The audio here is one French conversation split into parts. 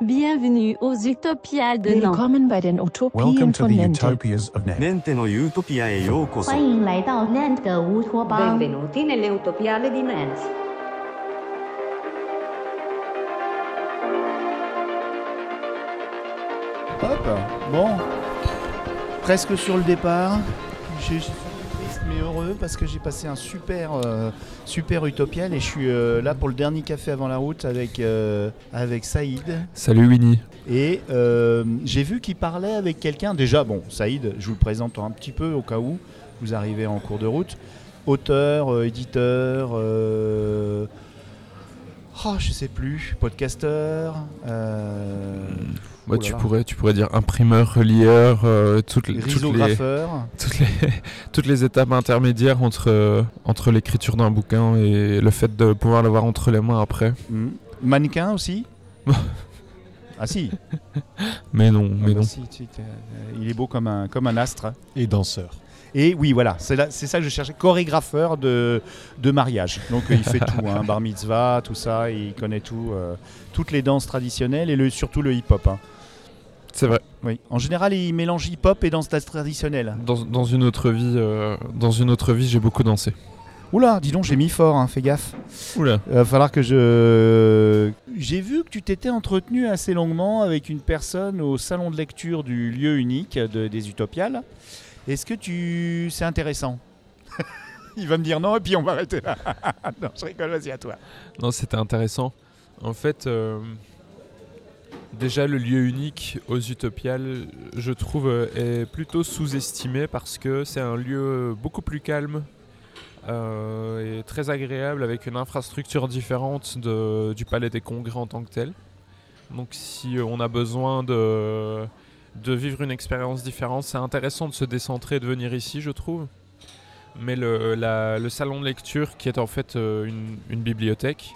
Bienvenue aux Utopias de Nantes. Willkommen bei den Utopien von Nantes. Nente no Utopia e yokoso. Benvenuti nelle Utopiale di Nantes. Hop, bon. Presque sur le départ. Juste mais heureux parce que j'ai passé un super, euh, super utopial et je suis euh, là pour le dernier café avant la route avec, euh, avec Saïd. Salut Winnie. Et euh, j'ai vu qu'il parlait avec quelqu'un. Déjà, bon, Saïd, je vous le présente un petit peu au cas où vous arrivez en cours de route. Auteur, éditeur, oh, je sais plus, podcasteur. euh, Bah, oh tu, pourrais, tu pourrais dire imprimeur, relieur, euh, toutes, les- toutes, les, toutes, les, toutes les étapes intermédiaires entre, entre l'écriture d'un bouquin et le fait de pouvoir l'avoir entre les mains après. Hmm. Mannequin aussi? Ah si, Mais non, Ah mais bah non. si, il est beau comme un, comme un astre. Et danseur. Et oui, voilà, c'est ça que je cherchais, chorégrapheur de, de mariage. Donc il fait tout, hein, bar mitzvah, tout ça, il connaît tout, euh, toutes les danses traditionnelles et le, surtout le hip-hop. hein. C'est vrai. Oui. En général, il mélange hip-hop et danse traditionnelle. Dans, dans une autre vie, euh, dans une autre vie, j'ai beaucoup dansé. Oula, dis donc, j'ai mis fort, hein, fais gaffe. Oula. Il va falloir que je. J'ai vu que tu t'étais entretenu assez longuement avec une personne au salon de lecture du lieu unique de- des Utopiales. Est-ce que tu. C'est intéressant Il va me dire non et puis on va arrêter là. non, je rigole, vas-y à toi. Non, c'était intéressant. En fait, euh, déjà le lieu unique aux Utopiales, je trouve, euh, est plutôt sous-estimé parce que c'est un lieu beaucoup plus calme euh, et très agréable avec une infrastructure différente du Palais des Congrès en tant que tel. Donc si on a besoin de, vivre une expérience différente, c'est intéressant de se décentrer et de venir ici, je trouve. Mais le, salon de lecture, qui est en fait euh, une, une bibliothèque,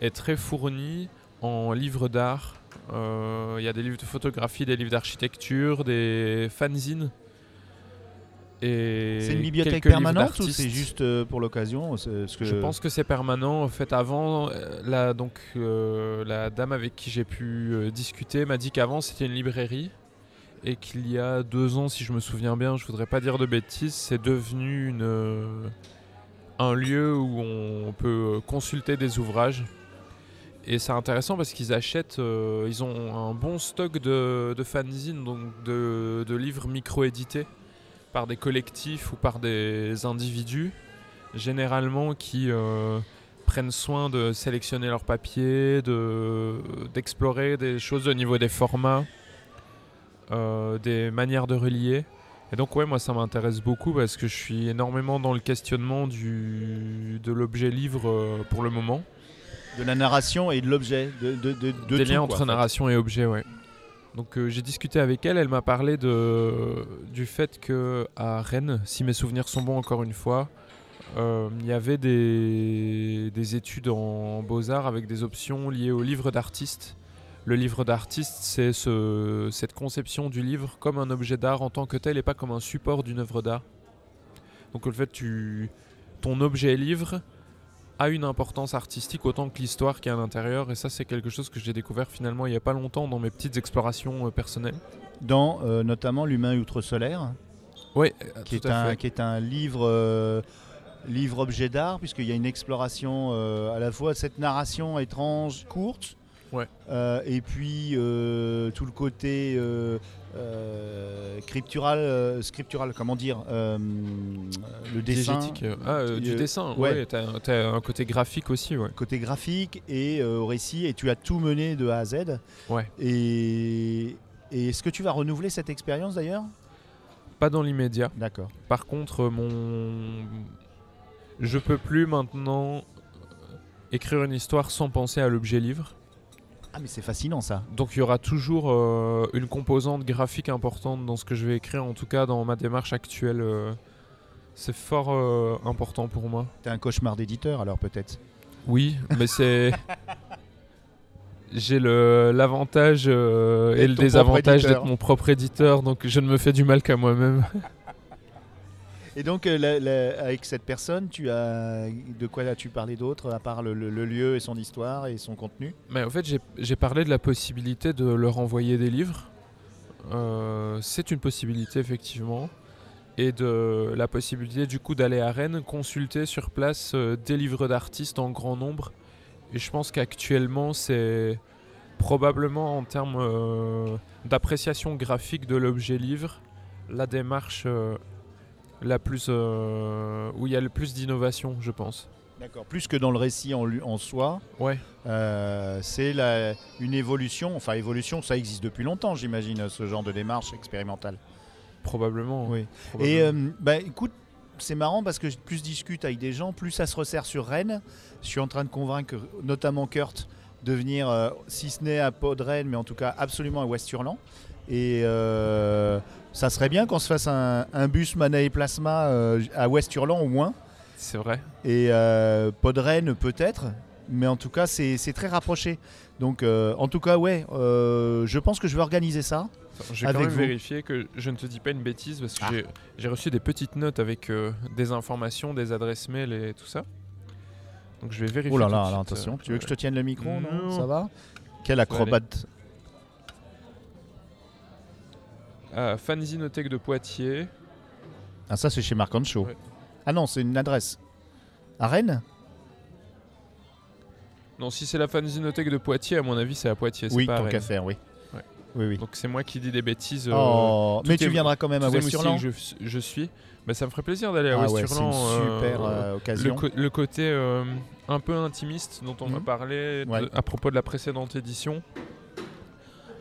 est très fourni en livres d'art. Euh, Il y a des livres de photographie, des livres d'architecture, des fanzines. C'est une bibliothèque permanente ou c'est juste euh, pour l'occasion que- Je pense que c'est permanent. En fait, avant, euh, la, donc, euh, la dame avec qui j'ai pu euh, discuter m'a dit qu'avant c'était une librairie et qu'il y a deux ans, si je me souviens bien, je voudrais pas dire de bêtises, c'est devenu une, euh, un lieu où on peut euh, consulter des ouvrages. Et c'est intéressant parce qu'ils achètent, euh, ils ont un bon stock de, de fanzines, donc de, de livres micro-édités par des collectifs ou par des individus généralement qui euh, prennent soin de sélectionner leurs papiers, de, d'explorer des choses au niveau des formats, euh, des manières de relier. Et donc ouais, moi ça m'intéresse beaucoup parce que je suis énormément dans le questionnement du, de l'objet livre euh, pour le moment. de la narration et de l'objet, de, de, de, de des tout, liens quoi, entre en fait. narration et objet, ouais. Donc euh, j'ai discuté avec elle, elle m'a parlé du fait que à Rennes, si mes souvenirs sont bons encore une fois, euh, il y avait des, des études en beaux-arts avec des options liées au livre d'artiste. Le livre d'artiste, c'est ce, cette conception du livre comme un objet d'art en tant que tel et pas comme un support d'une œuvre d'art. Donc en fait, tu, ton objet livre a une importance artistique autant que l'histoire qui est à l'intérieur et ça c'est quelque chose que j'ai découvert finalement il n'y a pas longtemps dans mes petites explorations euh, personnelles. Dans euh, notamment L'humain outre-solaire, Oui, qui, est un, qui est un livre, euh, livre objet d'art, puisqu'il y a une exploration euh, à la fois cette narration étrange, courte, Ouais. euh, et puis euh, tout le côté euh, scriptural, scriptural, comment dire, le dessin, Ah, du dessin, ouais. ouais, t'as, t'as un côté graphique aussi, ouais. côté graphique et au récit, et tu as tout mené de A à Z. Ouais. Et, et est-ce que tu vas renouveler cette expérience d'ailleurs? Pas dans l'immédiat. D'accord. Par contre, mon. Je peux plus maintenant écrire une histoire sans penser à l'objet livre. Ah mais c'est fascinant ça. Donc il y aura toujours euh, une composante graphique importante dans ce que je vais écrire, en tout cas dans ma démarche actuelle. euh, c'est fort euh, important pour moi. T'es un cauchemar d'éditeur alors peut-être. Oui, mais c'est. J'ai le- l'avantage euh, et D'être le ton désavantage éditeur. d'être mon propre éditeur, donc je ne me fais du mal qu'à moi-même. Et donc, euh, la- la- avec cette personne, tu as de quoi as-tu parlé d'autre à part le, lieu et son histoire et son contenu? Mais en fait, j'ai- parlé de la possibilité de leur envoyer des livres. Euh, c'est une possibilité, effectivement. Et de la possibilité, du coup, d'aller à Rennes, consulter sur place euh, des livres d'artistes en grand nombre. Et je pense qu'actuellement, c'est probablement en termes d'appréciation graphique de l'objet livre, la démarche la plus. euh, où il y a le plus d'innovation, je pense. D'accord. Plus que dans le récit en, en soi, Ouais. euh, c'est la- une évolution. Enfin, évolution, ça existe depuis longtemps, j'imagine, ce genre de démarche expérimentale. Probablement. Oui. probablement. Et euh, bah, écoute, c'est marrant parce que plus je discute avec des gens, plus ça se resserre sur Rennes. Je suis en train de convaincre notamment Kurt de venir, euh, si ce n'est à de Rennes, mais en tout cas absolument à Ouest-Hurlan. Et euh, ça serait bien qu'on se fasse un, un bus Mana et Plasma euh, à Ouest-Hurlan au moins. C'est vrai. Et euh, Rennes peut-être. Mais en tout cas, c'est c'est très rapproché. Donc, euh, en tout cas, ouais, euh, je pense que je vais organiser ça. Attends, J'ai quand Avec même vous. vérifié que je ne te dis pas une bêtise parce que Ah. j'ai- j'ai reçu des petites notes avec euh, des informations, des adresses mail et tout ça. Donc je vais vérifier. Oh là là, attention, euh, tu veux que je te tienne le micro? Non, Non. Ça va Quel acrobate Ah, Fanzinothèque de Poitiers. Ah, ça, c'est chez Marc Ancho. Ouais. Ah non, c'est une adresse. À Rennes Non, si c'est la Fanzinothèque de Poitiers, à mon avis, c'est à Poitiers. Oui, pas à tant qu'à faire, oui. Ouais. Oui, oui. Donc c'est moi qui dis des bêtises. euh, Oh, tout mais tu viendras quand même à moustiques, je, je suis. Bah, ça me ferait plaisir d'aller à Ah ouais, c'est West-Hurlan. une euh, super euh, le, occasion. co- le côté euh, un peu intimiste dont on m'a Mhm. parlé de- à propos de la précédente édition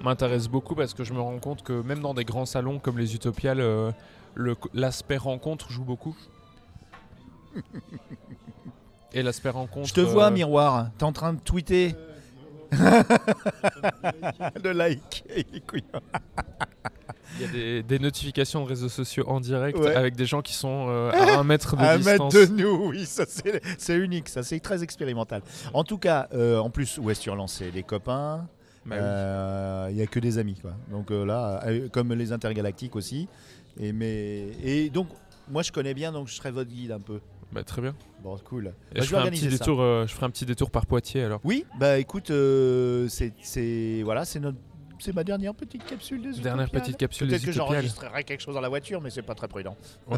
m'intéresse beaucoup parce que je me rends compte que même dans des grands salons comme les Utopiales, euh, l'aspect rencontre joue beaucoup. Et l'aspect rencontre. Je te vois, euh, miroir. T'es en train de tweeter. le like. Les. Il y a des, des notifications de réseaux sociaux en direct Ouais. avec des gens qui sont euh, à un mètre de Un distance. mètre de nous, oui, ça c'est unique, ça c'est très expérimental. En tout cas, euh, en plus, West-Hurlan, c'est des copains? Bah oui. Euh, Il n'y a que des amis, quoi. Donc euh, là, euh, comme les intergalactiques aussi. Et, mais, et donc, moi je connais bien, donc je serai votre guide un peu. Bah, très bien. Bon, cool. Bah, je, vais ferai un petit détour, euh, je ferai un petit détour par Poitiers alors. Oui, bah écoute, euh, c'est- c'est voilà, c'est notre. C'est ma dernière petite capsule des Dernière Utopiales. petite capsule Peut-être des que j'enregistrerai quelque chose dans la voiture, mais c'est pas très prudent.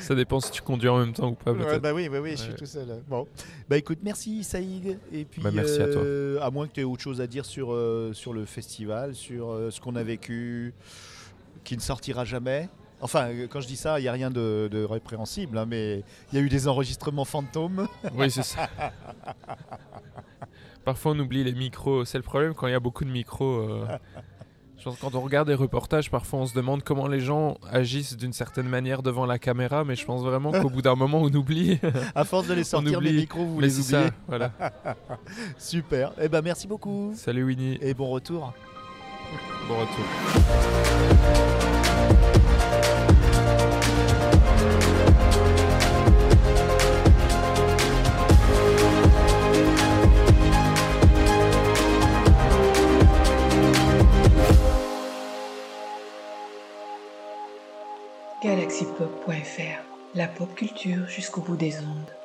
Ça dépend si tu conduis en même temps ou pas. Ouais, bah oui, bah oui, je suis tout seul. Bon, bah écoute, merci Saïd. Et puis, Bah, merci à toi. euh, à moins que tu aies autre chose à dire sur, euh, sur le festival, sur euh, ce qu'on a vécu, qui ne sortira jamais. Enfin, quand je dis ça, il n'y a rien de, de répréhensible, hein, mais il y a eu des enregistrements fantômes. Oui, c'est ça. Parfois, on oublie les micros. C'est le problème quand il y a beaucoup de micros. euh, je pense que quand on regarde des reportages, parfois on se demande comment les gens agissent d'une certaine manière devant la caméra, mais je pense vraiment qu'au bout d'un moment, on oublie. À force de les sortir, oublie. les micros, vous mais les oubliez. ça, voilà. Super. Eh ben, merci beaucoup. Salut Winnie, Et bon retour. bon retour. galaxypop.fr, la pop culture jusqu'au bout des ondes.